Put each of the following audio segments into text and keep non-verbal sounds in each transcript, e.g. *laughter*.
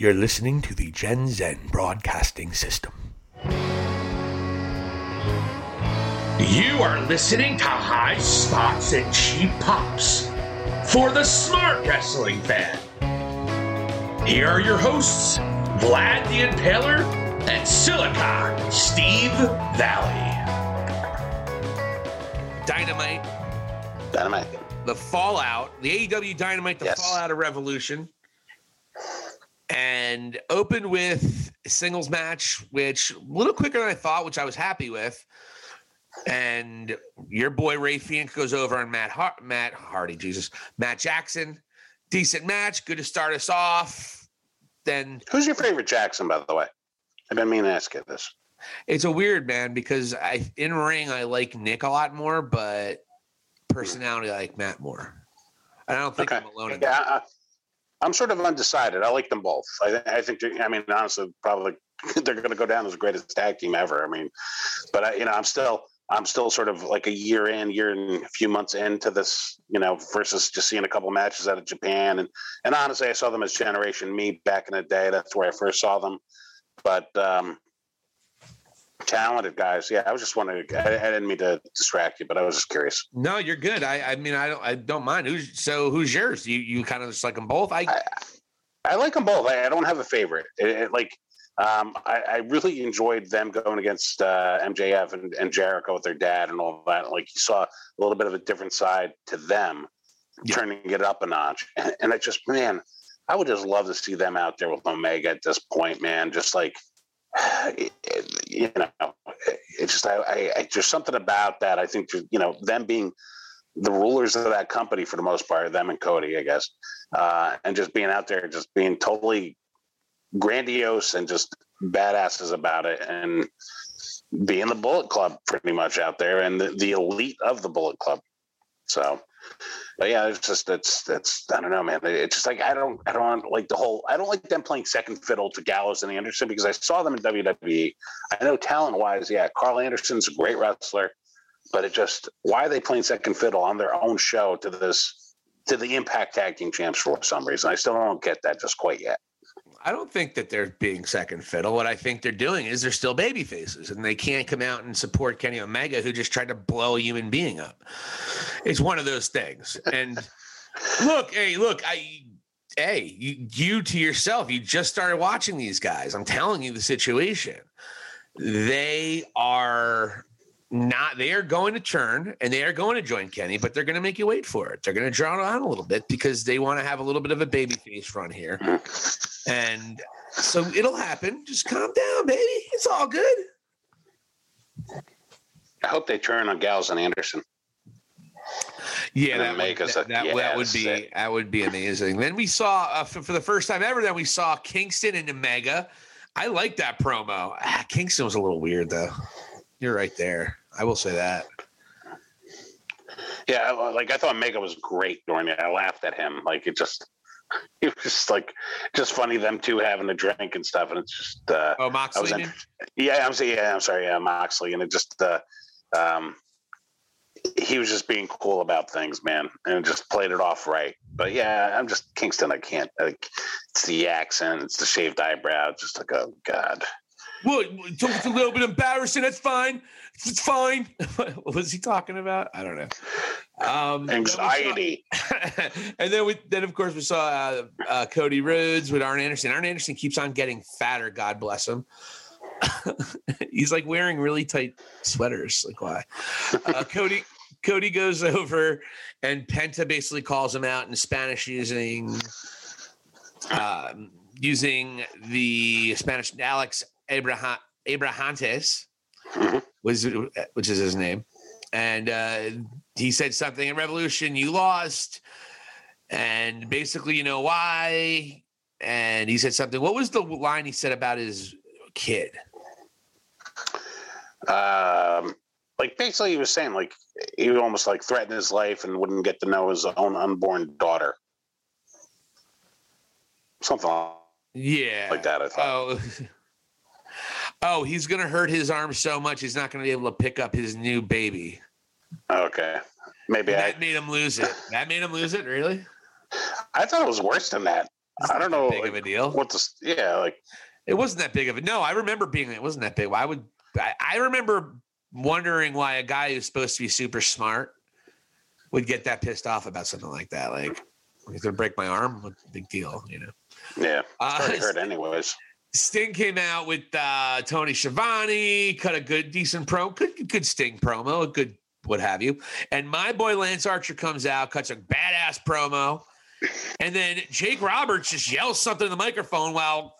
You're listening to the Gen Zen Broadcasting System. You are listening to High Spots and Cheap Pops for the smart wrestling fan. Here are your hosts, Vlad the Impaler and Silicon Steve Valli. Dynamite, Dynamite. the Fallout, the AEW Dynamite, the Yes. Fallout of Revolution, and opened with a singles match, which a little quicker than I thought, which I was happy with. And your boy Rey Fénix goes over on Matt Har- Matt Hardy, Jesus, Matt Jackson. Decent match, good to start us off. Then Who's your favorite Jackson, by the way? I've been meaning to ask you this. it's a weird man because I in ring I like Nick a lot more, but personality I like Matt more. And I don't think Okay. I'm alone in Yeah, that. I'm sort of undecided. I like them both. I, I think, I mean, honestly, probably *laughs* they're going to go down as the greatest tag team ever. I mean, but I, you know, I'm still, I'm still sort of like a year in, year and a few months into this, you know, versus just seeing a couple matches out of Japan. And and honestly, I saw them as Generation Me back in the day. That's where I first saw them. But um, talented guys. Yeah, I was just wondering. I, I didn't mean to distract you, but I was just curious. No, you're good. I, I mean, I don't, I don't mind. Who's so? Who's yours? You, you kind of just like them both. I, I, I like them both. I, I don't have a favorite. It, it, like, um, I, I really enjoyed them going against uh, MJF and, and Jericho with their dad and all that. Like, you saw a little bit of a different side to them, Yeah. turning it up a notch. And, and I just, man, I would just love to see them out there with Omega at this point, man. Just like, you know, it's just, I, I, I, there's something about that. I think, you know, them being the rulers of that company for the most part, them and Cody, I guess uh, and just being out there, just being totally grandiose and just badasses about it, and being the Bullet Club pretty much out there, and the, the elite of the Bullet Club. So, but yeah, it's just it's it's I don't know, man. It's just like I don't I don't like the whole I don't like them playing second fiddle to Gallows and Anderson because I saw them in WWE. I know talent wise, yeah, Karl Anderson's a great wrestler, but it just why are they playing second fiddle on their own show to this to the Impact Tag Team Champs for some reason. I still don't get that just quite yet. I don't think that they're being second fiddle. What I think they're doing is they're still baby faces, and they can't come out and support Kenny Omega, who just tried to blow a human being up. It's one of those things. And *laughs* look, hey, look, I. Hey, you, you to yourself, you just started watching these guys. I'm telling you the situation. They are not they are going to turn and they are going to join Kenny, but they're going to make you wait for it. They're going to draw it out a little bit because they want to have a little bit of a baby face run here. And so it'll happen. Just calm down, baby. It's all good. I hope they turn on Gallows and Anderson. Yeah, that then would, make us that, a- that, that would be it- that would be amazing. Then we saw uh, for, for the first time ever. Then we saw Kingston and Omega. I like that promo. Ah, Kingston was a little weird though. You're right there. I will say that. Yeah, like I thought Mega was great during it. I laughed at him. Like it just *laughs* it was just like just funny them two having a drink and stuff. And it's just uh Oh, Moxley. in, yeah, I'm saying yeah, I'm sorry, yeah, Moxley. And it just uh um he was just being cool about things, man, and just played it off right. But yeah, I'm just Kingston. I can't. Like, it's the accent, it's the shaved eyebrow. It's just like, oh god. Well, it's a little bit embarrassing. That's fine. It's fine. *laughs* what was he talking about? I don't know. Um, then saw- Anxiety. *laughs* and then we then of course we saw uh, uh, Cody Rhodes with Arn Anderson. Arn Anderson keeps on getting fatter. God bless him. *laughs* He's like wearing really tight sweaters. Like why? Uh, Cody Cody goes over and Penta basically calls him out in Spanish using um, using the Spanish Alex Abraham Abrahantes Mhm. was which is his name, and uh, he said something in Revolution. You lost, and basically, you know why? And he said something. What was the line he said about his kid? um, like basically he was saying like he would almost like threaten his life and wouldn't get to know his own unborn daughter. Something Yeah, like that. I thought. Oh. *laughs* Oh, he's gonna hurt his arm so much he's not gonna be able to pick up his new baby. Okay, maybe I. That made him lose it. That made him lose it, really? I thought it was worse than that. It's I don't know Big like, of a deal. what the yeah like It wasn't that big of a no. I remember being it wasn't that big. I would I, I remember wondering why a guy who's supposed to be super smart would get that pissed off about something like that. Like he's gonna break my arm. What big deal, you know? yeah Uh, it's already hurt *laughs* anyways. Sting came out with uh, Tony Schiavone, cut a good, decent pro, good, good Sting promo, a good what have you. And my boy Lance Archer comes out, cuts a badass promo, and then Jake Roberts just yells something in the microphone while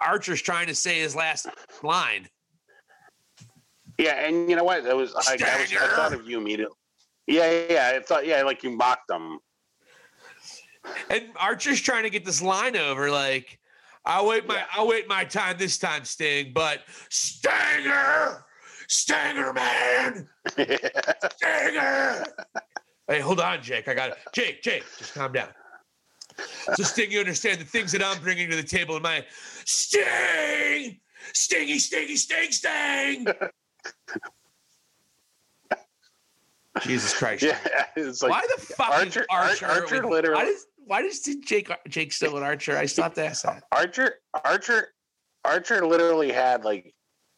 Archer's trying to say his last line. Yeah, and you know what? It was I, I, was, I thought of you immediately. Yeah, yeah, yeah. I thought yeah, like you mocked them. And Archer's trying to get this line over, like, I'll wait my I'll wait my time this time, Sting, but Stinger, Stinger, man, *laughs* Stinger. hey, hold on, Jake. I got it. Jake, Jake, just calm down. So Sting, you understand the things that I'm bringing to the table in my Sting, Stingy, Stingy, Sting, Sting. Jesus Christ. yeah, it's like why the fuck Archer- is Archer? Ar- Archer with- literally- Why does why does Jake Jake still with Archer? I stopped to ask that. Archer Archer Archer literally had like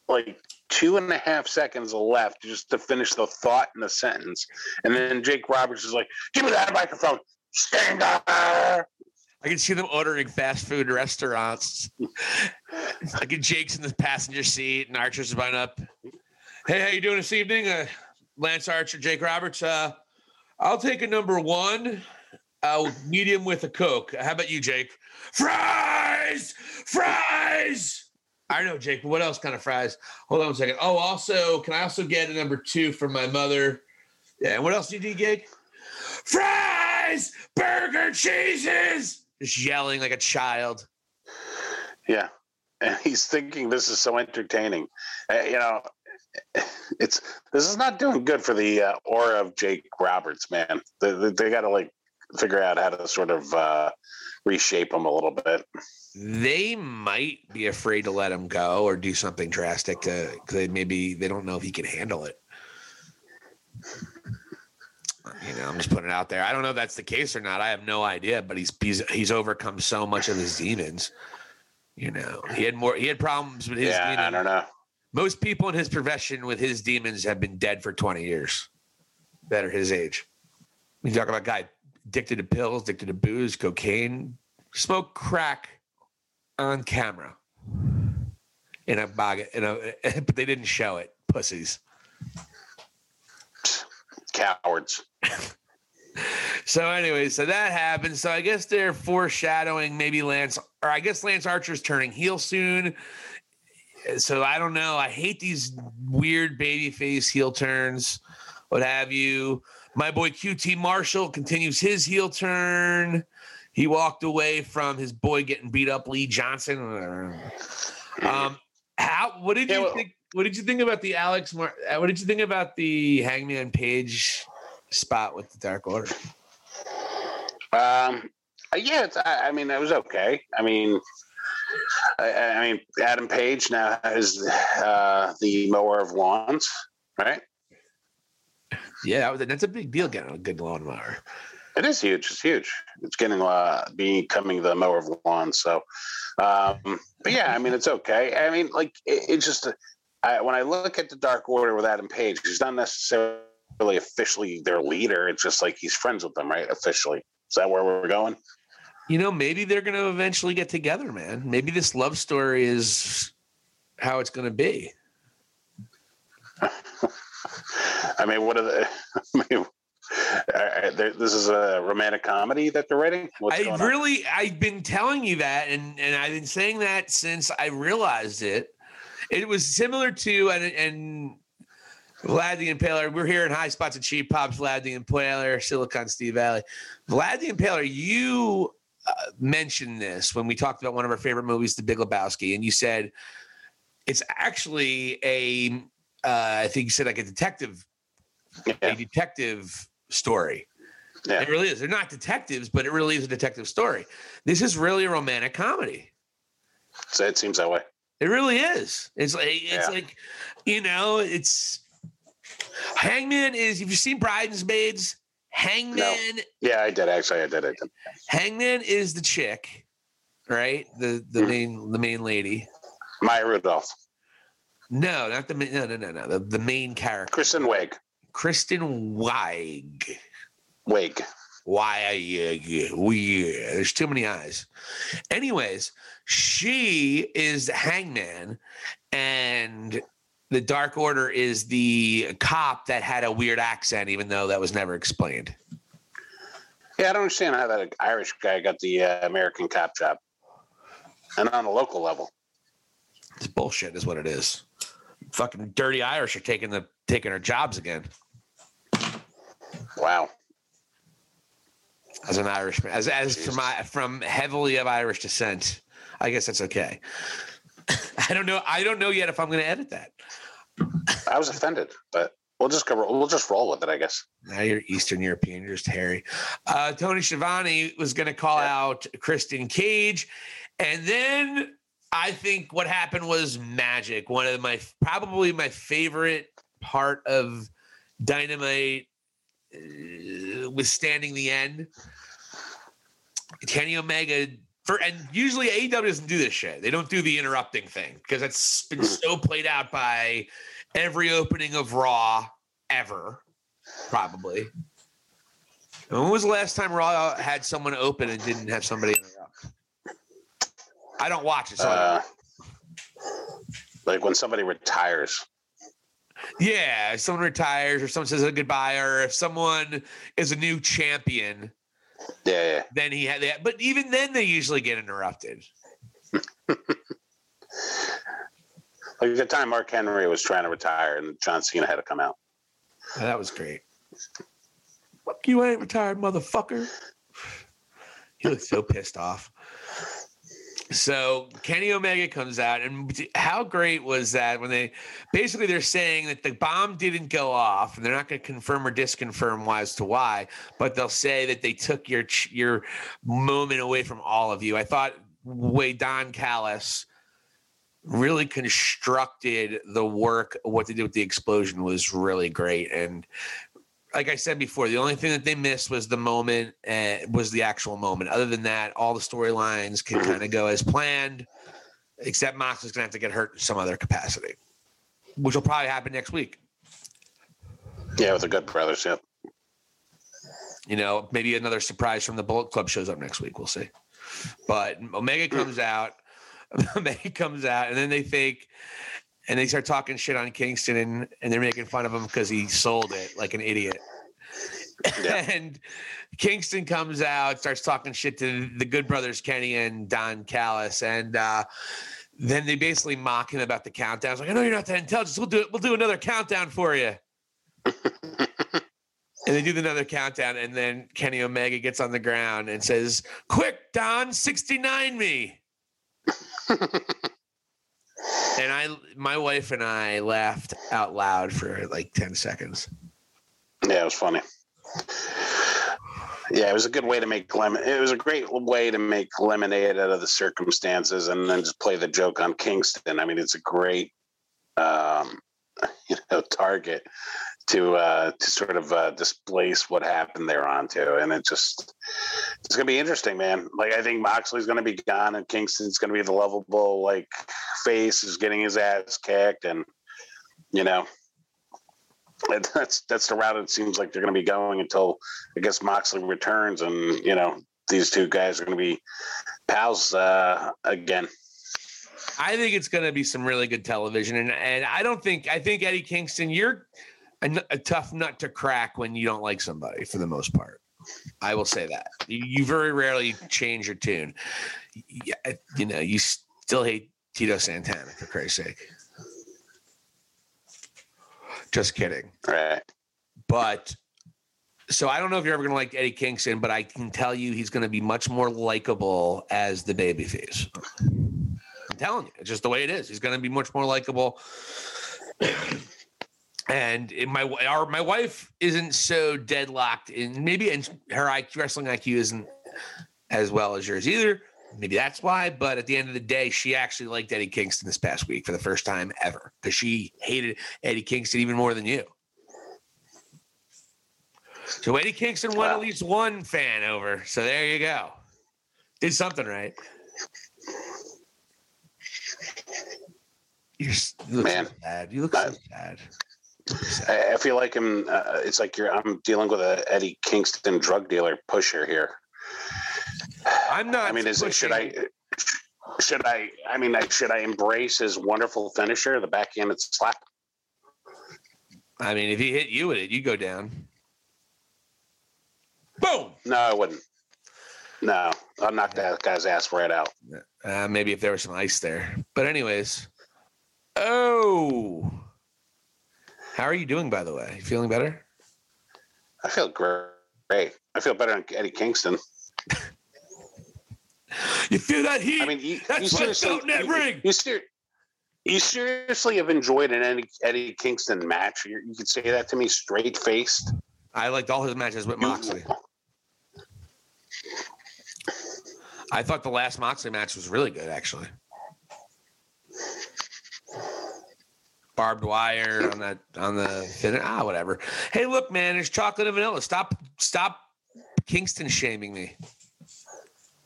like two and a half seconds left just to finish the thought in the sentence. And then Jake Roberts is like, give me that microphone. Stinger. I can see them ordering fast food restaurants. like Jake's in the passenger seat and Archer's about up. Hey, how you doing this evening? Uh, Lance Archer, Jake Roberts. Uh, I'll take a number one, uh, medium with a Coke. How about you, Jake? Fries! Fries! I know, Jake, but what else kind of fries? Hold on a second. Oh, also, can I also get a number two for my mother? Yeah, and what else do you need, Jake? Fries! Burger cheeses! Just yelling like a child. Yeah. And he's thinking this is so entertaining. Uh, you know, it's this is not doing good for the uh, aura of Jake Roberts, man. They, they, they got to like figure out how to sort of uh, reshape him a little bit. They might be afraid to let him go or do something drastic to because maybe they don't know if he can handle it. You know, I'm just putting it out there. I don't know if that's the case or not. I have no idea, but he's he's he's overcome so much of his demons. You know, he had more. He had problems with his. yeah, you know, I don't know. Most people in his profession with his demons have been dead for 20 years that are his age. We talk about guy addicted to pills, addicted to booze, cocaine, smoke crack on camera in a bag, in a, *laughs* but they didn't show it. Pussies. Cowards. So anyway, so that happened. So I guess they're foreshadowing maybe Lance, or I guess Lance Archer's turning heel soon. So I don't know. I hate these weird baby face heel turns, what have you. My boy QT Marshall continues his heel turn. He walked away from his boy getting beat up, Lee Johnson. Um, how? What did Yeah, you well- think? What did you think about the Alex? Mar- uh, what did you think about the Hangman Page spot with the Dark Order? Um, yeah, it's, I, I mean, it was okay. I mean, I, I mean, Adam Page now has uh, the mower of lawns, right? Yeah, that was, that's a big deal getting a good lawnmower. It is huge. It's huge. It's getting uh, becoming the mower of lawns. So, um, but yeah, I mean, it's okay. I mean, like it, it's just I, when I look at the Dark Order with Adam Page, he's not necessarily officially their leader. It's just like he's friends with them, right? Officially. Is that where we're going? You know, maybe they're going to eventually get together, man. Maybe this love story is how it's going to be. *laughs* *laughs* I mean, what are the? *laughs* I mean, uh, this is a romantic comedy that they're writing. What's I going on? really, I've been telling you that, and and I've been saying that since I realized it. It was similar to and and Vlad the Impaler. We're here in High Spots and Cheap Pops. Vlad the Impaler, Silicon Steve Valli. Vlad the Impaler. You uh, mentioned this when we talked about one of our favorite movies, The Big Lebowski, and you said it's actually a. Uh, I think you said like a detective, a detective story. Yeah. It really is. They're not detectives, but it really is a detective story. This is really a romantic comedy. so it seems that way. It really is. It's like it's Yeah. like, you know, it's Hangman is. If you've seen Bridesmaids, Hangman, Yeah, I did actually. I did. I did. Hangman is the chick, right? The the Mhm. main the main lady. Maya Rudolph, No, not the no no no no the, the main character. Kristen Wiig, Kristen Wiig. Wiig. Why? Yeah, we. There's too many eyes. Anyways, she is the Hangman, and the Dark Order is the cop that had a weird accent, even though that was never explained. Yeah, I don't understand how that Irish guy got the uh, American cop job, and on a local level. It's bullshit, is what it is. Fucking dirty Irish are taking the taking our jobs again. Wow. As an Irishman, as as from my, from heavily of Irish descent, I guess that's okay. *laughs* I don't know. I don't know yet if I'm going to edit that. I was offended, but we'll just go. We'll just roll with it, I guess. Now you're Eastern European, you're just hairy. Uh, Tony Schiavone was going to call out Christian Cage, and then I think what happened was magic. One of my probably my favorite part of Dynamite uh, withstanding the end. Kenny Omega for and usually AEW doesn't do this shit. They don't do the interrupting thing because it's been so played out by every opening of Raw ever, probably. When was the last time Raw had someone open and didn't have somebody interrupt? I don't watch it, so Uh, like when somebody retires. Yeah, if someone retires or someone says a goodbye, or if someone is a new champion, Yeah, yeah. then he had that. But even then, they usually get interrupted. *laughs* Like the time Mark Henry was trying to retire and John Cena had to come out. Oh, that was great. Fuck you, ain't retired, motherfucker. He looked so pissed off. So Kenny Omega comes out, and how great was that when they basically they're saying that the bomb didn't go off, and they're not going to confirm or disconfirm why as to why, but they'll say that they took your your moment away from all of you. I thought way Don Callis really constructed the work what they did with the explosion was really great and like I said before, the only thing that they missed was the moment, uh, was the actual moment. Other than that, all the storylines can kind of go as planned, except Moxley's going to have to get hurt in some other capacity, which will probably happen next week. Yeah, with the Good Brothers. Yep. You know, maybe another surprise from the Bullet Club shows up next week. We'll see. But Omega comes out, *laughs* Omega comes out, and then they think, and they start talking shit on Kingston, and, and they're making fun of him because he sold it like an idiot. Yeah. *laughs* and Kingston comes out, starts talking shit to the Good Brothers, Kenny and Don Callis, and uh, then they basically mock him about the countdown. It's like, I know you're not that intelligent. We'll do it. We'll do another countdown for you. *laughs* and they do another countdown, and then Kenny Omega gets on the ground and says, "Quick, Don, 69 me." *laughs* and I, my wife and I laughed out loud for like 10 seconds. Yeah, it was funny. Yeah, it was a good way to make lemon. It was a great way to make lemonade out of the circumstances, and then just play the joke on Kingston. I mean, it's a great, um, *laughs* you know, target to uh, to sort of uh, displace what happened there onto, and it just it's gonna be interesting, man. Like I think Moxley's gonna be gone, and Kingston's gonna be the lovable like face is getting his ass kicked, and you know *laughs* that's that's the route it seems like they're going to be going until I guess Moxley returns, and you know these two guys are going to be pals uh, again. I think it's going to be some really good television, and and I don't think I think Eddie Kingston, you're a, a tough nut to crack when you don't like somebody for the most part. I will say that you, you very rarely change your tune. Yeah, you know, you still hate Tito Santana for Christ's sake. Just kidding. Right? But so I don't know if you're ever going to like Eddie Kingston, but I can tell you he's going to be much more likable as the babyface. I'm telling you, it's just the way it is. He's going to be much more likable. And my our my wife isn't so deadlocked in maybe and her IQ, wrestling IQ isn't as well as yours either. Maybe that's why. But at the end of the day, she actually liked Eddie Kingston this past week for the first time ever because she hated Eddie Kingston even more than you. So Eddie Kingston won at least one fan over. So there you go. Did something right. You're you look Man. so sad. You look so sad. You look sad. I, feel like I'm. Uh, it's like you're. I'm dealing with a Eddie Kingston drug dealer pusher here. I'm not. I mean, is it, should I? Should I? I mean, I, should I embrace his wonderful finisher, the backhanded slap? I mean, if he hit you with it, you go down. Boom. No, I wouldn't. No, I'll knock that guy's ass right out. Uh, maybe if there was some ice there. But anyways. Oh. How are you doing, by the way? You feeling better? I feel great. I feel better than Eddie Kingston. *laughs* You feel that heat? I mean, you, That's you seriously, felt in that you, ring. You, ser- you seriously have enjoyed an Eddie, Eddie Kingston match. You, you could say that to me straight faced. I liked all his matches with Moxley. I thought the last Moxley match was really good, actually. Barbed wire on that on the. Ah, whatever. Hey, look, man, it's chocolate and vanilla. Stop, stop, Kingston shaming me.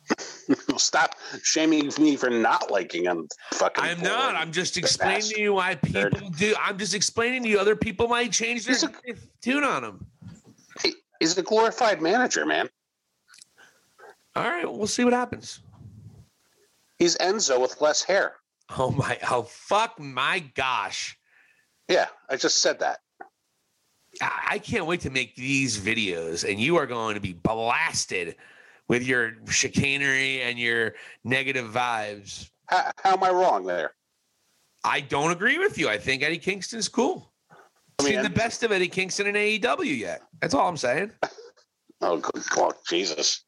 *laughs* Stop shaming me for not liking him. Fucking. I'm not. I'm just explaining to you why people do. I'm just explaining to you other people might change their a- tune on them. He's a glorified manager, man. All right, we'll see what happens. He's Enzo with less hair. Oh my! Oh fuck! My gosh! Yeah, I just said that. I can't wait to make these videos, and you are going to be blasted with your chicanery and your negative vibes. How, how am I wrong there? I don't agree with you. I think Eddie Kingston's cool. I mean, Seen the best of Eddie Kingston in AEW yet. That's all I'm saying. Oh, good God, Jesus.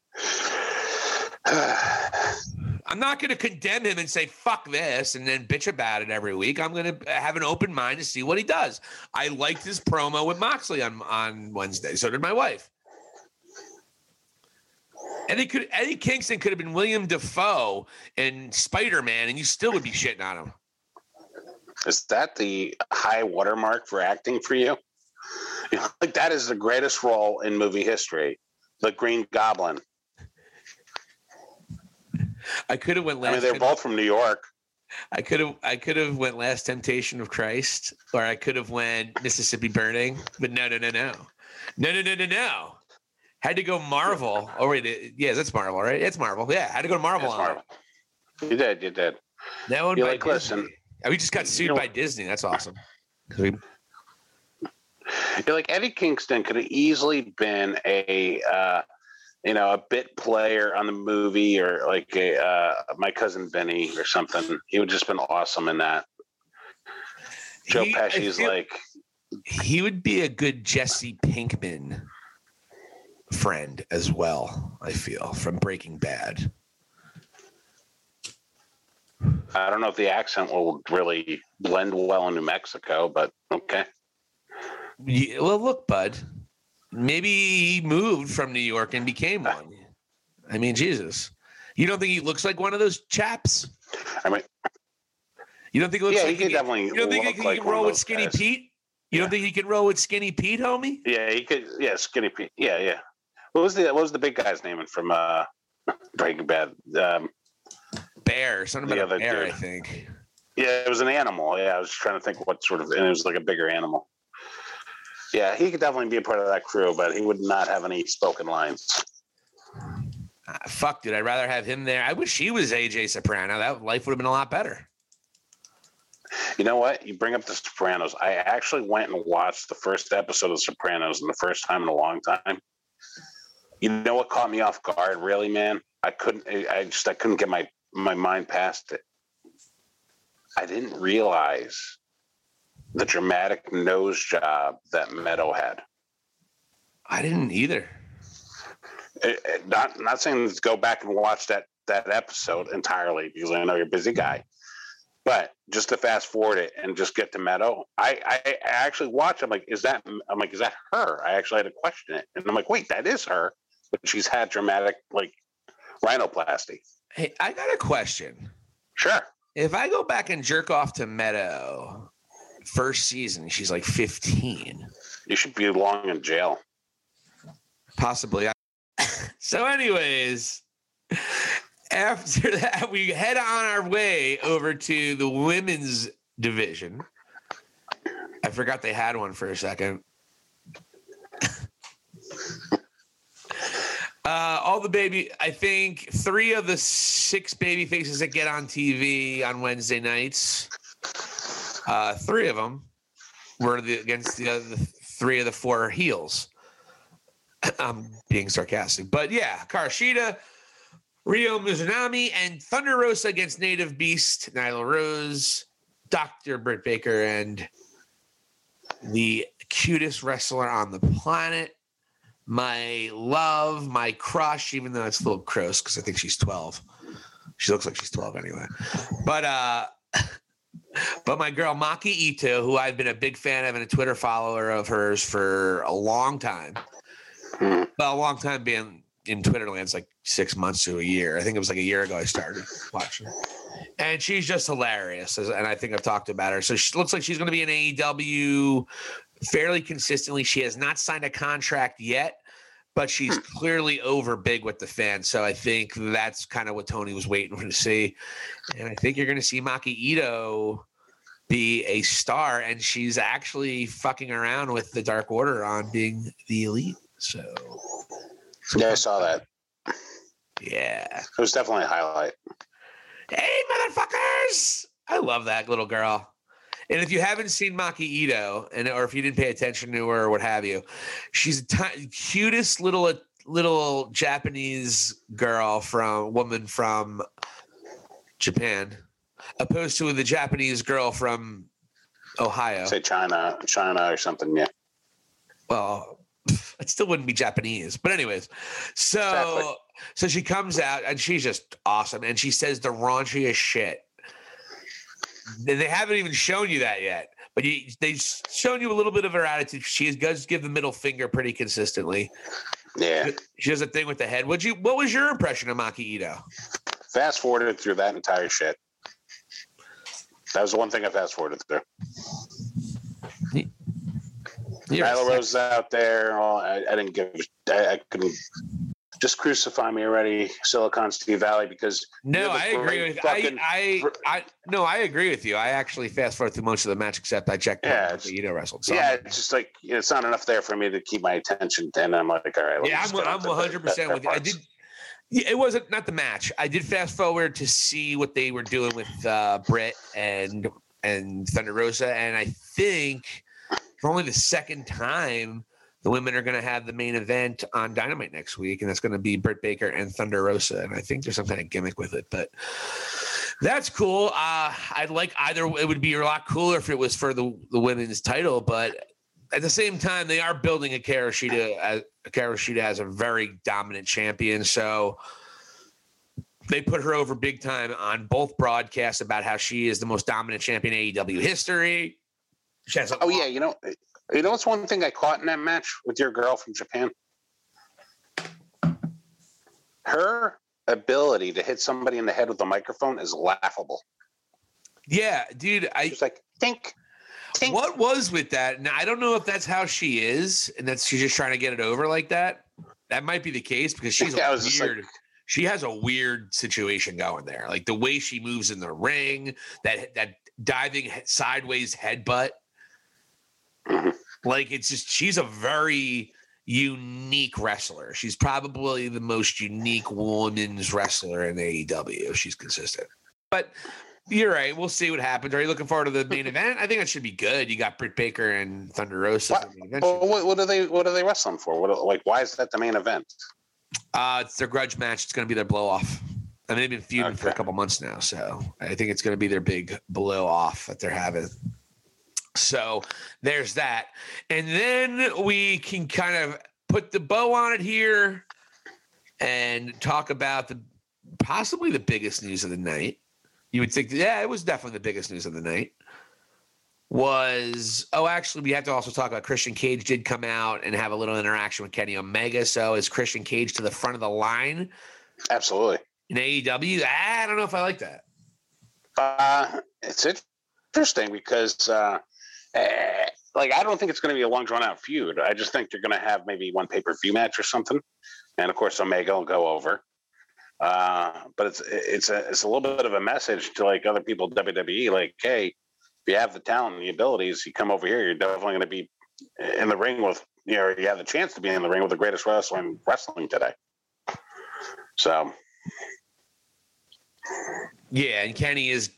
I'm not going to condemn him and say fuck this and then bitch about it every week. I'm going to uh, have an open mind to see what he does. I liked his promo with Moxley on on Wednesday. So did my wife. Eddie could Eddie Kingston could have been William Dafoe and Spider Man, and you still would be shitting on him. Is that the high watermark for acting for you? You *laughs* like that is the greatest role in movie history. The Green Goblin. I could have went I last. mean, they're both from New York. I could have I could have went Last Temptation of Christ, or I could have went Mississippi Burning, but no, no, no, no, no, no, no, no, no. Had to go Marvel. Oh wait, it- yeah, that's Marvel, right? It's Marvel. Yeah, had to go to Marvel. Marvel. You did, you did. That one You like, Disney. listen, Uh, we just got sued you know- by Disney. That's awesome. we- You're like Eddie Kingston could have easily been a, uh, you know, a bit player on the movie or like a uh, my cousin Vinny or something. He would just been awesome in that. Joe He- Pesci's feel- like, he would be a good Jesse Pinkman friend as well. I feel from Breaking Bad. I don't know if the accent will really blend well in New Mexico, but okay. Yeah, well, look, bud. Maybe he moved from New York and became one. I mean, Jesus. You don't think he looks like one of those chaps? I mean, You don't think he looks yeah, like he could definitely. You don't think he can, like roll with Skinny guys. Pete? You don't think he can roll with Skinny Pete, homie? Yeah, he could. Yeah, Skinny Pete. Yeah, yeah. What was the What was the big guy's name from uh, *laughs* Breaking Bad? Um, Bear, something about a bear, I think. Yeah, it was an animal. Yeah, I was trying to think what sort of, and it was like a bigger animal. Yeah, he could definitely be a part of that crew, but he would not have any spoken lines. Ah, fuck, dude. I'd rather have him there. I wish he was AJ Soprano. That life would have been a lot better. You know what? You bring up The Sopranos. I actually went and watched the first episode of The Sopranos, and the first time in a long time. You know what caught me off guard? Really, man, I couldn't. I just I couldn't get my my mind past it. I didn't realize the dramatic nose job that Meadow had. I didn't either. it, it- not not saying to go back and watch that that episode entirely because I know you're a busy guy, but just to fast forward it and just get to Meadow, I I, I actually watched. I'm like, is that? I'm like, is that her? I actually had to question it, and I'm like, wait, that is her, but she's had dramatic like rhinoplasty. Hey, I got a question. Sure. If I go back and jerk off to Meadow first season, she's like 15. You should be long in jail. Possibly. *laughs* so, anyways, After *laughs* that, we head on our way over to the women's division. I forgot they had one for a second. *laughs* Uh, all the baby, I think three of the six baby faces that get on TV on Wednesday nights, uh, three of them were the, against the other three of the four heels. *clears throat* I'm being sarcastic, but yeah, Karashita, Ryo Mizunami, and Thunder Rosa against Native Beast, Nyla Rose, Dr. Britt Baker, and the cutest wrestler on the planet, my love, my crush, even though it's a little gross because I think she's 12. She looks like she's 12 anyway. But uh but my girl Maki Itoh, who I've been a big fan of and a Twitter follower of hers for a long time. Hmm. Well, a long time being in Twitter lands like six months to a year. I think it was like a year ago I started watching. And she's just hilarious. And I think I've talked about her. So she looks like she's going to be in AEW fairly consistently. She has not signed a contract yet, but she's hmm. clearly over big with the fans. So I think that's kind of what Tony was waiting *laughs* for to see. And I think you're going to see Maki Itoh be a star. And she's actually fucking around with the Dark Order on being the elite. So, Yeah, I saw that. yeah. It was definitely a highlight. Hey, motherfuckers! I love that little girl. And if you haven't seen Maki Itoh, and or if you didn't pay attention to her or what have you, she's the cutest little little Japanese girl from woman from Japan, opposed to the Japanese girl from Ohio. Say China, China or something. Yeah. well, it still wouldn't be Japanese. But anyways, so Exactly. so she comes out and she's just awesome, and she says the raunchiest shit. They haven't even shown you that yet, but you, they've shown you a little bit of her attitude. She does give the middle finger pretty consistently. Yeah. She does a thing with the head. What you? What was your impression of Maki Itoh? Fast forwarded through that entire shit. That was the one thing I fast forwarded through. Nyla Rose out there. Oh, I, I didn't give. I, I couldn't. Just crucify me already, Silicon Steve Valli, because No, I agree with I, fucking- I I no, I agree with you. I actually fast forward through most of the match except I checked Yeah, yeah, it's- Itoh wrestled. So yeah, it's just like it's not enough there for me to keep my attention. And I'm like, all right. yeah, I'm I'm on to the 100 percent with you. I did. Yeah, it wasn't not the match. I did fast forward to see what they were doing with uh, Britt and and Thunder Rosa, and I think for only the second time, the women are going to have the main event on Dynamite next week, and that's going to be Britt Baker and Thunder Rosa, and I think there's some kind of gimmick with it, but. That's cool. Uh, I'd like either. It would be a lot cooler if it was for the the women's title, but at the same time, they are building a Hikaru Shida as Hikaru Shida as a very dominant champion. So they put her over big time on both broadcasts about how she is the most dominant champion in AEW history. She has a Oh yeah, you know, you know what's one thing I caught in that match with your girl from Japan? Her ability to hit somebody in the head with a microphone is laughable. yeah, dude. I She's like, think, think. what was with that? Now I don't know if that's how she is, and that she's just trying to get it over like that. That might be the case because she's *laughs* Yeah, was like- weird. she has a weird situation going there. Like the way she moves in the ring, that that diving sideways headbutt. Mhm. Like it's just she's a very unique wrestler. She's probably the most unique women's wrestler in AEW. She's consistent. But you're right. We'll see what happens. Are you looking forward to the main *laughs* event? I think it should be good. You got Britt Baker and Thunder Rosa. What? for the main event. Well, what, what are they? What are they wrestling for? What, like, why is that the main event? Uh, it's their grudge match. It's going to be their blow off. I mean, they've been feuding for a couple months now, so I think it's going to be their big blow off that they're having. So there's that, and then we can kind of put the bow on it here and talk about the possibly the biggest news of the night. You would think, yeah, it was definitely the biggest news of the night. Was oh, actually, we have to also talk about Christian Cage did come out and have a little interaction with Kenny Omega. So is Christian Cage to the front of the line Absolutely. in AEW? I don't know if I like that. Uh, it's interesting because, uh, eh, like, I don't think it's going to be a long drawn out feud. I just think they're going to have maybe one pay per view match or something, and of course, Omega will go over. Uh, but it's it's a it's a little bit of a message to like other people WWE, like, hey, if you have the talent and the abilities, you come over here, you're definitely going to be in the ring with you know you have the chance to be in the ring with the greatest wrestler in wrestling today. So Yeah, and Kenny is.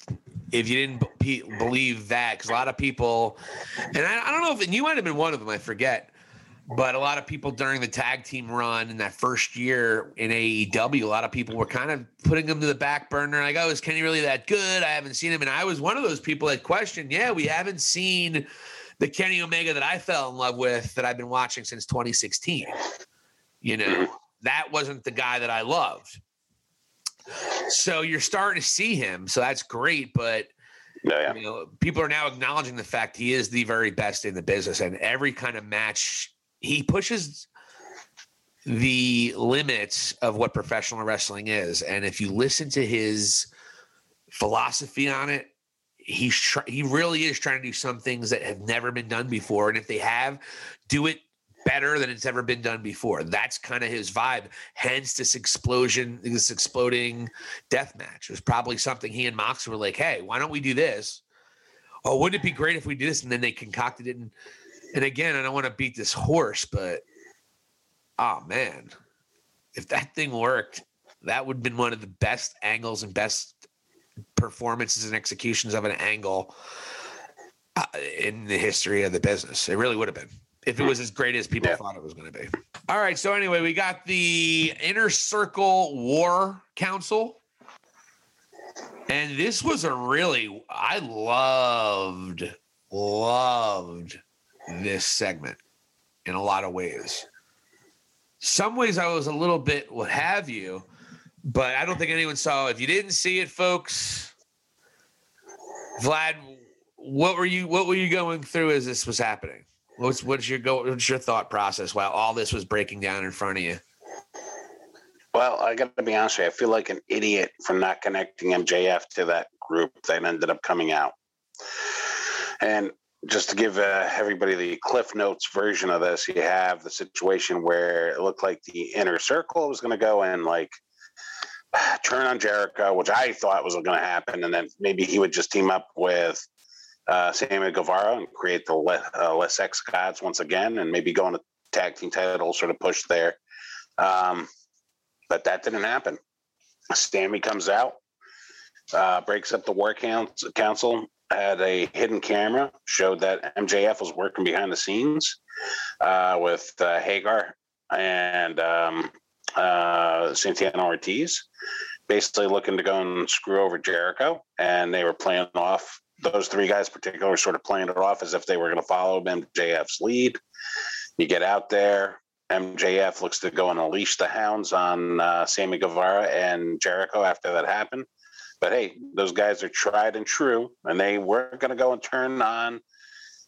If you didn't be- believe that, because a lot of people, and I, I don't know if and you might have been one of them, I forget, but a lot of people during the tag team run in that first year in AEW, a lot of people were kind of putting him to the back burner. Like, oh, is Kenny really that good? I haven't seen him, and I was one of those people that questioned. Yeah, we haven't seen the Kenny Omega that I fell in love with that I've been watching since 2016. You know, that wasn't the guy that I loved. So you're starting to see him. So that's great. But yeah, yeah. you know, people are now acknowledging the fact he is the very best in the business, and every kind of match he pushes the limits of what professional wrestling is. And if you listen to his philosophy on it, he's try- he really is trying to do some things that have never been done before, and if they have, do it better than it's ever been done before. That's kind of his vibe. Hence this explosion, this exploding death match. It was probably something he and Mox were like, hey, why don't we do this? Oh, wouldn't it be great if we do this? And then they concocted it. And, and again, I don't want to beat this horse, but oh man, if that thing worked, that would have been one of the best angles and best performances and executions of an angle uh, in the history of the business. It really would have been if it was as great as people Yeah. thought it was going to be. All right. So anyway, we got the Inner Circle War Council. And this was a really I loved loved this segment in a lot of ways. Some ways I was a little bit what have you, but I don't think anyone saw. If you didn't see it, folks, Vlad, what were you what were you going through as this was happening? What's what's your go? What's your thought process while all this was breaking down in front of you? Well, I got to be honest with you. I feel like an idiot for not connecting MJF to that group that ended up coming out. And just to give uh, everybody the Cliff Notes version of this, you have the situation where it looked like the inner circle was going to go and like *sighs* turn on Jericho, which I thought was going to happen, and then maybe he would just team up with uh, Sammy Guevara and create the Le- uh, Le Sex Gods once again, and maybe go on a tag team title sort of push there. Um, but that didn't happen. Sammy comes out, uh, breaks up the War Council, council, had a hidden camera, showed that MJF was working behind the scenes uh, with uh, Hager and um, uh, Santana Ortiz, basically looking to go and screw over Jericho. And they were playing off, those three guys, particularly, sort of playing it off as if they were going to follow MJF's lead. You get out there, MJF looks to go and unleash the hounds on uh, Sammy Guevara and Jericho after that happened. But hey, those guys are tried and true, and they were going to go and turn on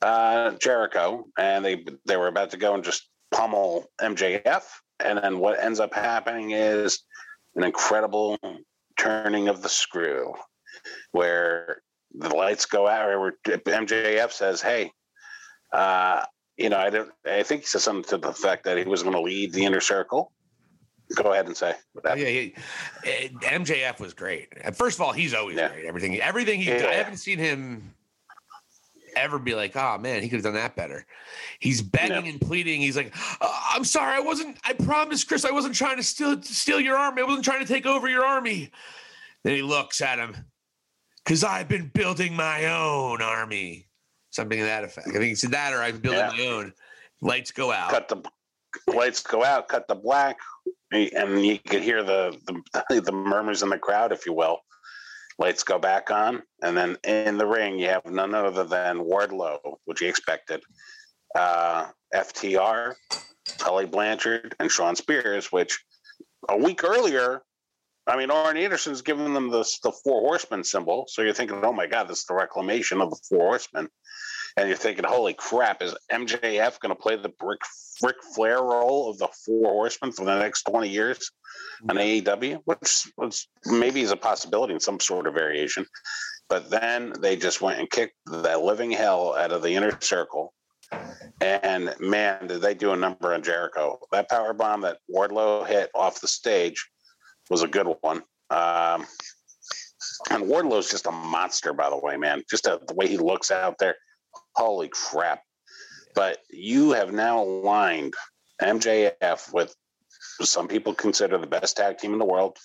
uh, Jericho, and they they were about to go and just pummel MJF. And then what ends up happening is an incredible turning of the screw, where the lights go out. Where MJF says, "Hey." Uh, you know, I don't. I think he said something to the fact that he was going to lead the inner circle. Go ahead and say. what Oh, yeah, he, eh, MJF was great. First of all, he's always Yeah. great. Everything, everything he. Yeah. I haven't seen him ever be like, "Oh man, he could have done that better." He's begging No. and pleading. He's like, uh, "I'm sorry, I wasn't. I promised Chris, I wasn't trying to steal steal your army. I wasn't trying to take over your army." Then he looks at him, because I've been building my own army. Something to that effect. I think said that, or I've been building Yeah. my own. Lights go out. Cut the lights go out. Cut the black, and you could hear the the, *laughs* the murmurs in the crowd, if you will. Lights go back on, and then in the ring you have none other than Wardlow, which you expected, uh, FTR, Tully Blanchard, and Shawn Spears, which a week earlier, I mean, Arn Anderson's giving them the, the four horsemen symbol. So you're thinking, oh my God, this is the reclamation of the four horsemen. And you're thinking, holy crap, is MJF going to play the Ric, Ric Flair role of the four horsemen for the next 20 years on AEW? Which, which maybe is a possibility in some sort of variation. But then they just went and kicked the living hell out of the inner circle. And man, did they do a number on Jericho. That power bomb that Wardlow hit off the stage was a good one. Um, and Wardlow's just a monster, by the way, man. Just a, the way he looks out there. Holy crap. But you have now aligned MJF with some people consider the best tag team in the world.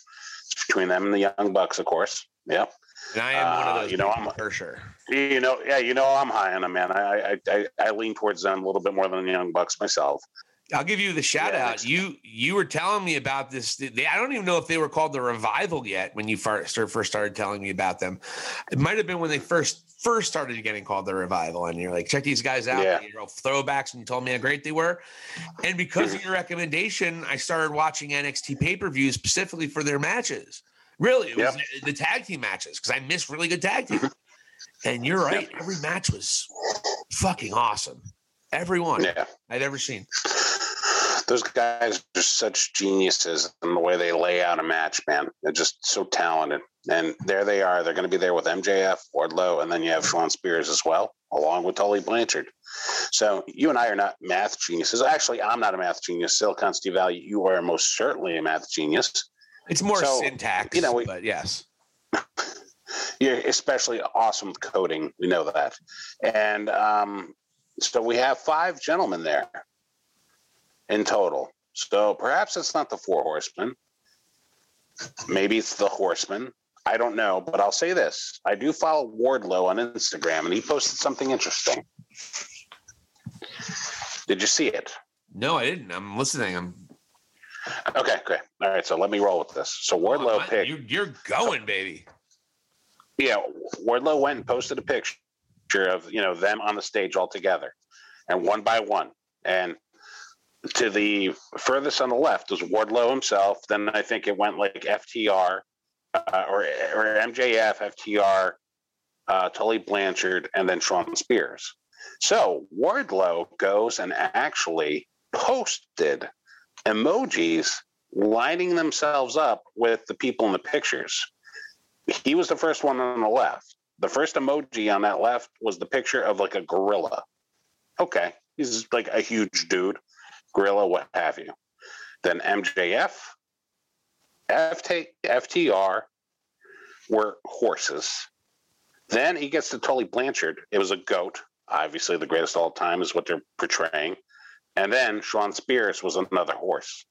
It's between them and the Young Bucks, of course. Yep. And I am one of Uh, those. you know, I'm- for sure. You know, yeah, you know, I'm high on them, man. I, I, I, I lean towards them a little bit more than the Young Bucks myself. I'll give you the shout Yeah, out. You you were telling me about this. They, I don't even know if they were called the revival yet when you first first started telling me about them. It might have been when they first first started getting called the revival, and you're like, check these guys out. Yeah. You know, throwbacks, and you told me how great they were. And because of mm-hmm. your recommendation, I started watching NXT pay per views specifically for their matches. Really, it was the tag team matches because I miss really good tag team. Mm-hmm. And you're right, every match was fucking awesome. Every one Yeah. I'd ever seen. Those guys are such geniuses in the way they lay out a match, man. They're just so talented. And there they are. They're going to be there with MJF, Wardlow, and then you have Shawn Spears as well, along with Tully Blanchard. So you and I are not math geniuses. Actually, I'm not a math genius. Silicon Steve Valli, you are most certainly a math genius. It's more So, syntax, you know, we- but yes. *laughs* You're especially awesome with coding. We know that. And um, so we have five gentlemen there in total. So perhaps it's not the four horsemen. Maybe it's the horsemen. I don't know, but I'll say this. I do follow Wardlow on Instagram and he posted something interesting. Did you see it? No, I didn't. I'm listening. I'm Okay, great. All right, so let me roll with this. So Wardlow Oh, picked you, you're going, baby. yeah, Wardlow went and posted a picture of you know them on the stage all together, and one by one. And to the furthest on the left was Wardlow himself. Then I think it went like FTR uh, or or MJF, FTR, uh, Tully Blanchard, and then Shawn Spears. So Wardlow goes and actually posted emojis lining themselves up with the people in the pictures he was the first one on the left. The first emoji on that left was the picture of like a gorilla. Okay, he's like a huge dude, gorilla, what have you. Then MJF, FT, FTR were horses. Then he gets to Tully Blanchard. It was a goat. Obviously, the greatest all time is what they're portraying. And then Shawn Spears was another horse.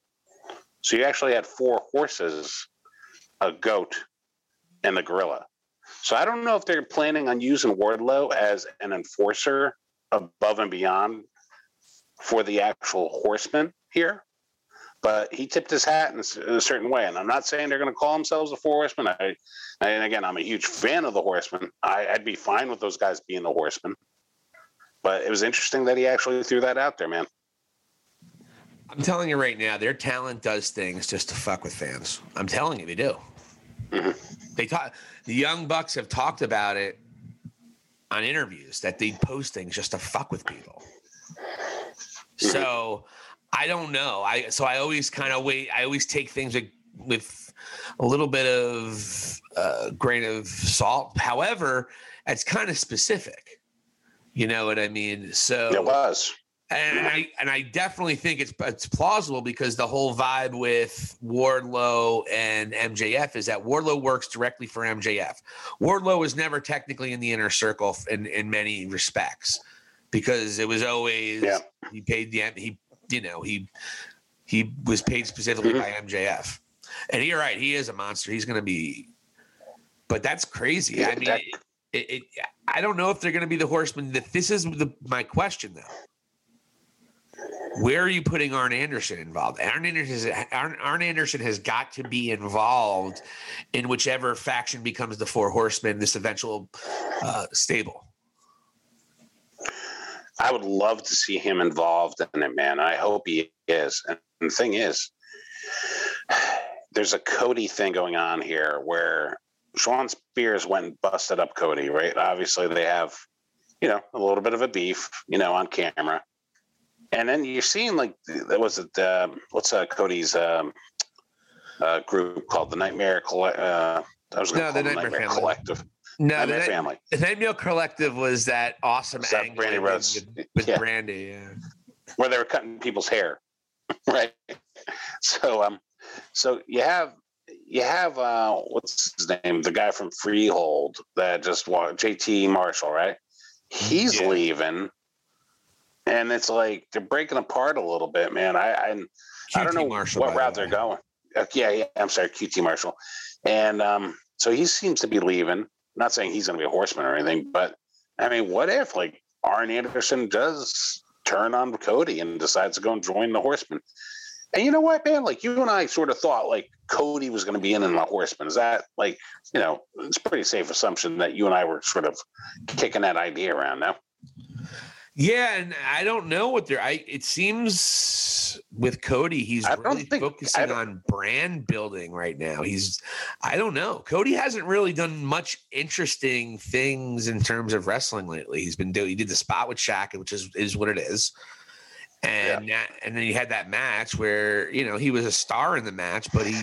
So you actually had four horses, a goat, and the gorilla. So I don't know if they're planning on using Wardlow as an enforcer above and beyond for the actual horseman here. But he tipped his hat in, a certain way, and I'm not saying they're going to call themselves the Four Horsemen. I, and again, I'm a huge fan of the Horsemen. I, I'd be fine with those guys being the Horsemen. But it was interesting that he actually threw that out there, man. I'm telling you right now, their talent does things just to fuck with fans. I'm telling you, they do. Mhm. They talk. The young bucks have talked about it on interviews that they post things just to fuck with people. So I don't know. I so I always kind of wait. I always take things with, with a little bit of uh, grain of salt. However, it's kind of specific. You know what I mean? So It was. and I and I definitely think it's it's plausible because the whole vibe with Wardlow and MJF is that Wardlow works directly for MJF. Wardlow was never technically in the inner circle in in many respects because it was always Yeah. he paid the he you know he he was paid specifically Mhm. by MJF. And you're right, he is a monster. He's going to be, but that's crazy. I mean, that- it, it, I don't know if they're going to be the horsemen. That this is the my question though. Where are you putting Arn Anderson involved? Arn Anderson, is, Arn, Arn Anderson has got to be involved in whichever faction becomes the Four Horsemen, this eventual uh, stable. I would love to see him involved in it, man. I hope he is. And the thing is, there's a Cody thing going on here where Shawn Spears went and busted up Cody, right? Obviously, they have, you know, a little bit of a beef, you know, on camera. And then you're seeing like, there was it, um, what's uh, Cody's um, uh, group called the Nightmare Collective? Uh, I was No, the Nightmare Nightmare. Collective. No, the, Night- Family. the Nightmare Collective was that awesome that angle Brandi Rhodes? with, with Yeah. Brandi. Yeah. where they were cutting people's hair, *laughs* right? So, um, so you have you have uh, what's his name? The guy from Freehold that just walked, JT Marshall, right? He's Yeah. leaving, and it's like they're breaking apart a little bit, man. I I, I don't know Marshall, what by the route they're going. Uh, yeah, yeah, I'm sorry, QT Marshall, and um, so he seems to be leaving. Not saying he's going to be a horseman or anything, but I mean, what if like Arn Anderson does turn on Cody and decides to go and join the Horsemen? And you know what, man? Like you and I sort of thought like Cody was going to be in in the Horsemen. Is that like you know? It's pretty safe assumption that you and I were sort of kicking that idea around now. Yeah, and I don't know what they're. I it seems with Cody, he's really think- focusing on brand building right now. He's, I don't know. Cody hasn't really done much interesting things in terms of wrestling lately. He's been doing. He did the spot with Shaq, which is is what it is. And that, and then he had that match where you know he was a star in the match, but he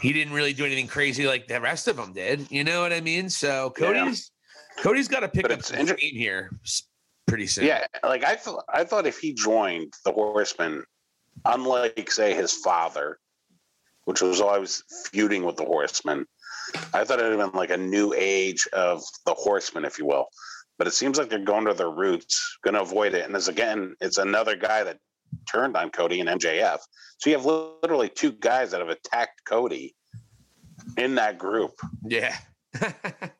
he didn't really do anything crazy like the rest of them did. You know what I mean? So Yeah. Cody's Cody's got to pick But up some inter- here pretty soon. Yeah, like I thought. I thought if he joined the Horsemen, unlike say his father, which was always feuding with the Horsemen, I thought it'd have been like a new age of the Horsemen, if you will. But it seems like they're going to their roots, going to avoid it. And as again, it's another guy that turned on Cody and MJF. So you have literally two guys that have attacked Cody in that group. Yeah. *laughs*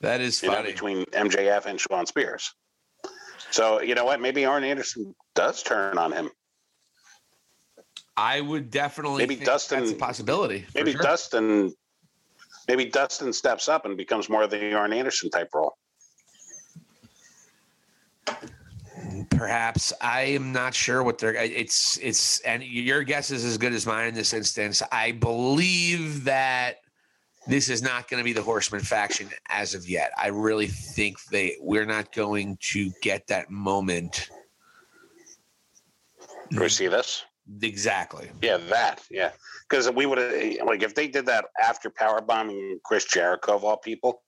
that is you know, funny. between MJF and Shawn Spears. So you know what? Maybe Arn Anderson does turn on him. I would definitely Maybe think Dustin- that's a possibility. Maybe sure. Dustin. Maybe Dustin steps up and becomes more of the Arn Anderson type role. Perhaps I am not sure what they're. It's it's and your guess is as good as mine in this instance. I believe that this is not going to be the Horseman faction as of yet. I really think they we're not going to get that moment see this? exactly. Yeah, that. Yeah, because we would have like if they did that after power bombing Chris Jericho of all people,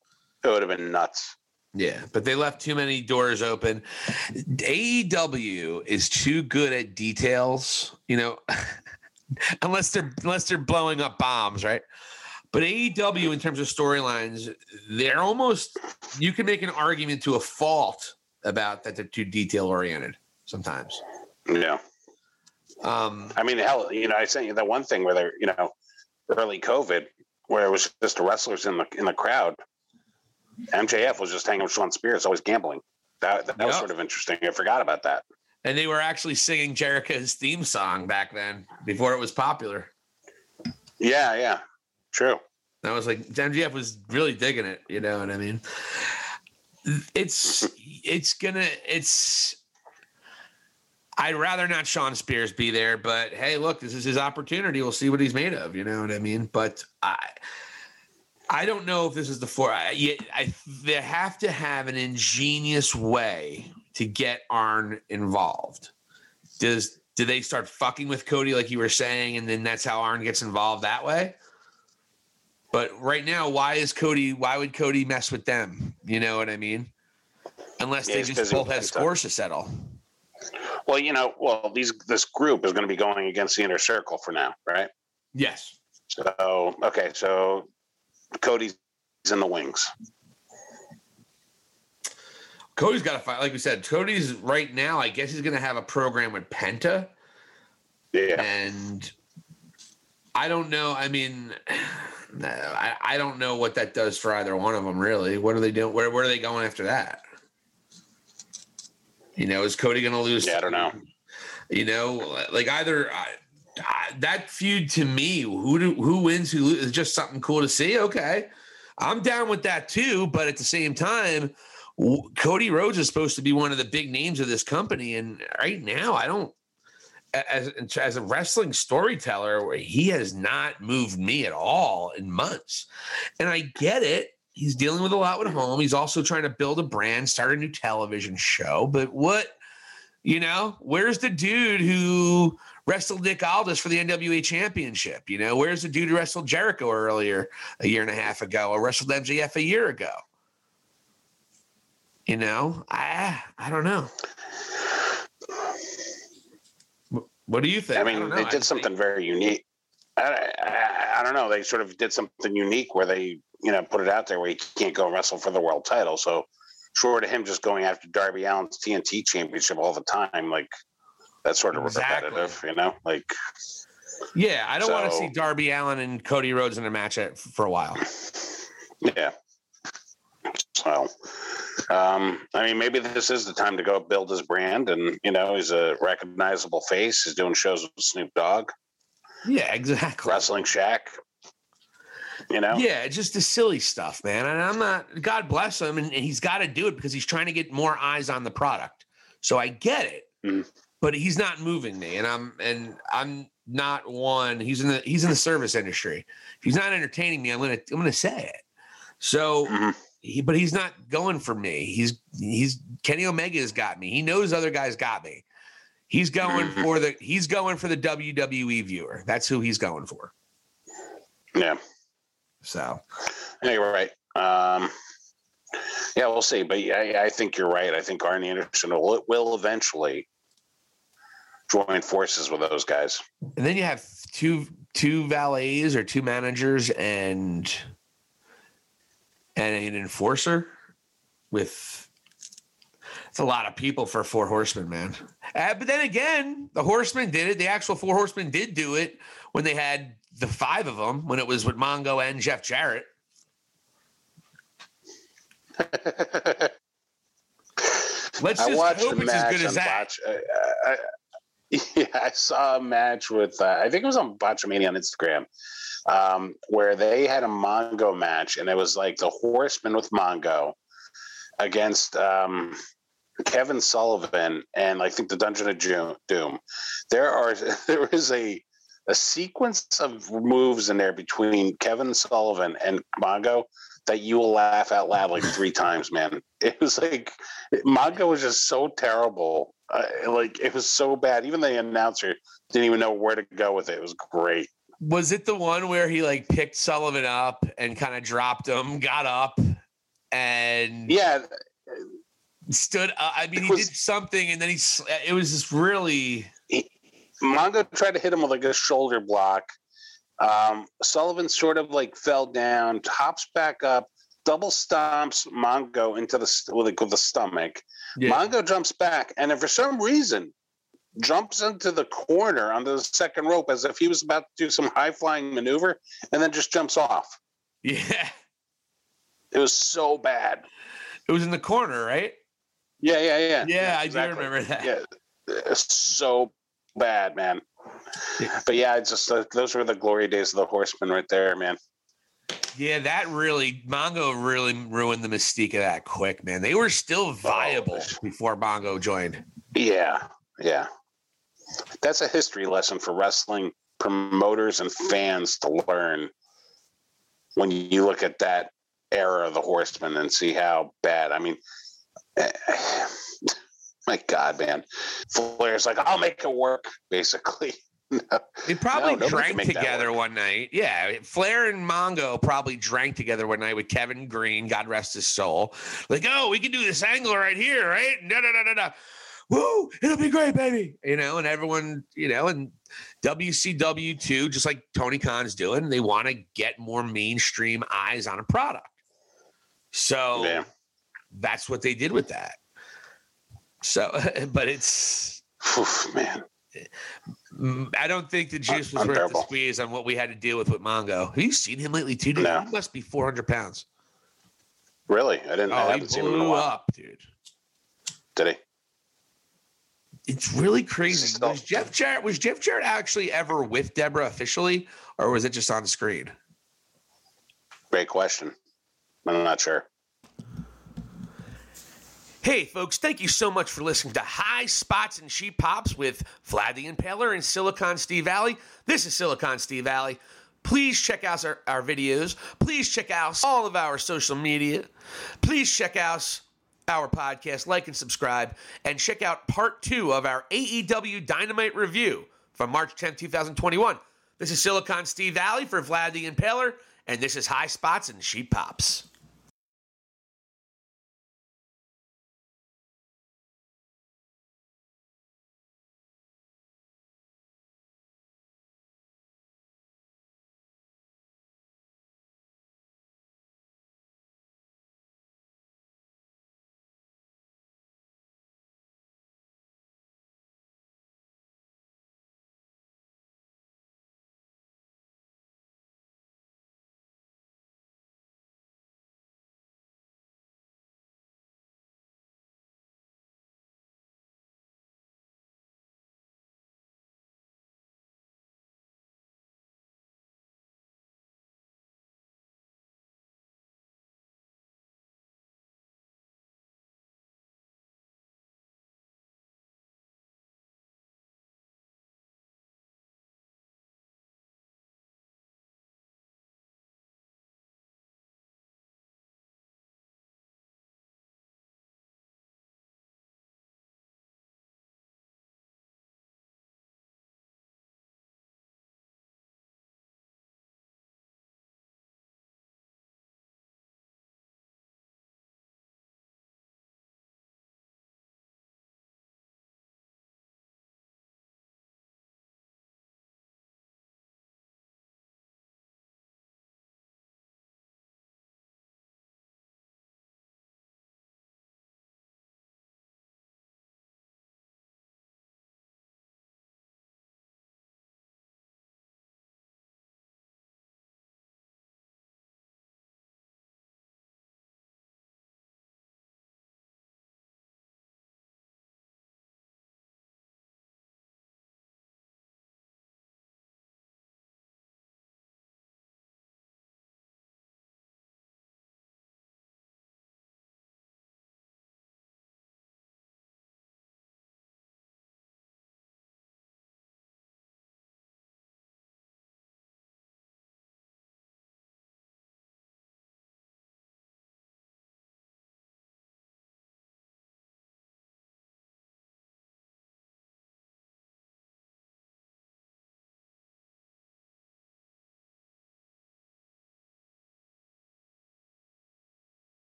it would have been nuts. Yeah, but they left too many doors open. AEW is too good at details, you know, *laughs* unless they're unless they're blowing up bombs, right? But AEW in terms of storylines, they're almost you can make an argument to a fault about that they're too detail oriented sometimes. Yeah, Um, I mean, hell, you know, I sent you that one thing where they're you know early COVID where it was just the wrestlers in the in the crowd. MJF was just hanging with Shawn Spears, always gambling. That that, was Yep. sort of interesting. I forgot about that. and they were actually singing Jericho's theme song back then before it was popular. Yeah, yeah, true. I was like, MJF was really digging it. You know what I mean? It's it's gonna it's. I'd rather not Shawn Spears be there, but hey, look, this is his opportunity. We'll see what he's made of. You know what I mean? But I, I don't know if this is the four. I, I they have to have an ingenious way to get Arn involved. Does do they start fucking with Cody like you were saying, and then that's how Arn gets involved that way? But right now, why is Cody? Why would Cody mess with them? You know what I mean? Unless Yeah, they just both have scores to settle. Well, you know, well, these this group is going to be going against the inner circle for now, right? Yes. So, okay, so Cody's in the wings. Cody's got to fight. Like we said, Cody's right now. I guess he's going to have a program with Penta, Yeah, and I don't know. I mean, I, I don't know what that does for either one of them. Really, what are they doing? Where where are they going after that? You know, is Cody going to lose? yeah, I don't know. You know, like either I, I, that feud to me, who do, who wins, who loses, is just something cool to see. Okay, I'm down with that too. But at the same time, w- Cody Rhodes is supposed to be one of the big names of this company, and right now, I don't. As as a wrestling storyteller, he has not moved me at all in months, and I get it. He's dealing with a lot with home. He's also trying to build a brand, start a new television show. But what you know, where's the dude who wrestled Nick Aldis for the NWA championship? You know, where's the dude who wrestled Jericho earlier a year and a half ago or wrestled MJF a year ago? You know, I I don't know. What do you think? I mean, know. they I did something very unique. I, I, I don't know. They sort of did something unique where they, you know, put it out there where he can't go wrestle for the world title. So, short of him just going after Darby Allin's TNT championship all the time, like that's sort of Exactly. repetitive, you know? Like, Yeah, I don't want to see Darby Allin and Cody Rhodes in a match at, for a while. *laughs* yeah. So, um, I mean, maybe this is the time to go build his brand, and you know, he's a recognizable face. He's doing shows with Snoop Dogg, Yeah, exactly. Wrestling Shaq. You know, Yeah, just the silly stuff, man. And I'm not. God bless him, and, and he's got to do it because he's trying to get more eyes on the product. So I get it, Mhm. but he's not moving me, and I'm and I'm not one. He's in the he's in the service industry. If he's not entertaining me, I'm gonna I'm gonna say it. So, Mhm. He, but he's not going for me. He's he's Kenny Omega's got me. He knows other guys got me. He's going Mhm. for the he's going for the WWE viewer. That's who he's going for. yeah. So Yeah, you're right. Um, yeah, we'll see. But I, I think you're right. I think Arnie Anderson will, will eventually join forces with those guys. And then you have two two valets or two managers and and an enforcer with it's a lot of people for four horsemen, man. Uh, but then again, the horsemen did it. The actual four horsemen did do it when they had the five of them, when it was with Mongo and Jeff Jarrett. *laughs* Let's I just watched hope as match good as that. Botch. I, I, yeah, I saw a match with uh, I think it was on Botchamania on Instagram, um, where they had a Mongo match, and it was like the Horseman with Mongo against um, Kevin Sullivan and I think the Dungeon of Doom. There are *laughs* there is a a sequence of moves in there between Kevin Sullivan and Mongo that you will laugh out loud like three *laughs* times, man. It was like Mongo was just so terrible. Uh, like it was so bad. Even the announcer didn't even know where to go with it. It was great. Was it the one where he like picked Sullivan up and kind of dropped him, got up, and Yeah, stood? up? I mean, he did something, and then he. It was just really. Mongo tried to hit him with like a shoulder block. Um, Sullivan sort of like fell down, hops back up, double stomps Mongo into the with, the- with the stomach. Mongo jumps back, and then for some reason jumps into the corner onto the second rope as if he was about to do some high flying maneuver, and then just jumps off. yeah. *laughs* It was so bad. It was in the corner, right? Yeah, yeah, yeah. Yeah, I exactly. do remember that. Yeah, it's so bad, man. But yeah, it's just uh, those were the glory days of the Horseman right there, man. Yeah, that really Mongo really ruined the mystique of that quick, man. They were still viable before Mongo joined. Yeah, yeah. That's a history lesson for wrestling promoters and fans to learn when you look at that era of the horsemen and see how bad. I mean, *sighs* my God, man. Flair's like, I'll make it work, basically. *laughs* They probably can drank together one night. Yeah, Flair and Mongo probably drank together one night with Kevin Greene, God rest his soul. Like, oh, we can do this angle right here, right? No, no, no, no, no. Woo, it'll be great, baby. You know, and everyone, you know, and WCW too, just like Tony Khan's doing, they want to get more mainstream eyes on a product. So Yeah. that's what they did with that. So, *laughs* but it's Oof, man. Mm, I don't think the juice was worth the squeeze on what we had to deal with with Mongo. Have you seen him lately, too? Dude? No. He must be 400 pounds. Really? I didn't. I Oh, he haven't seen him in a blew while. up, dude. Did he? It's really crazy. Was Jeff Jarrett was Jeff Jarrett actually ever with Debra officially, or was it just on screen? Great question. I'm not sure. Hey, folks, thank you so much for listening to High Spots and Cheap Pops with Vlad the Impaler and Silicon Steve Valli. This is Silicon Steve Valli. Please check out our, our videos. Please check out all of our social media. Please check out our podcast, like and subscribe, and check out part two of our AEW Dynamite review from March 10th, 2021. This is Silicon Steve Valli for Vlad the Impaler, and this is High Spots and Cheap Pops.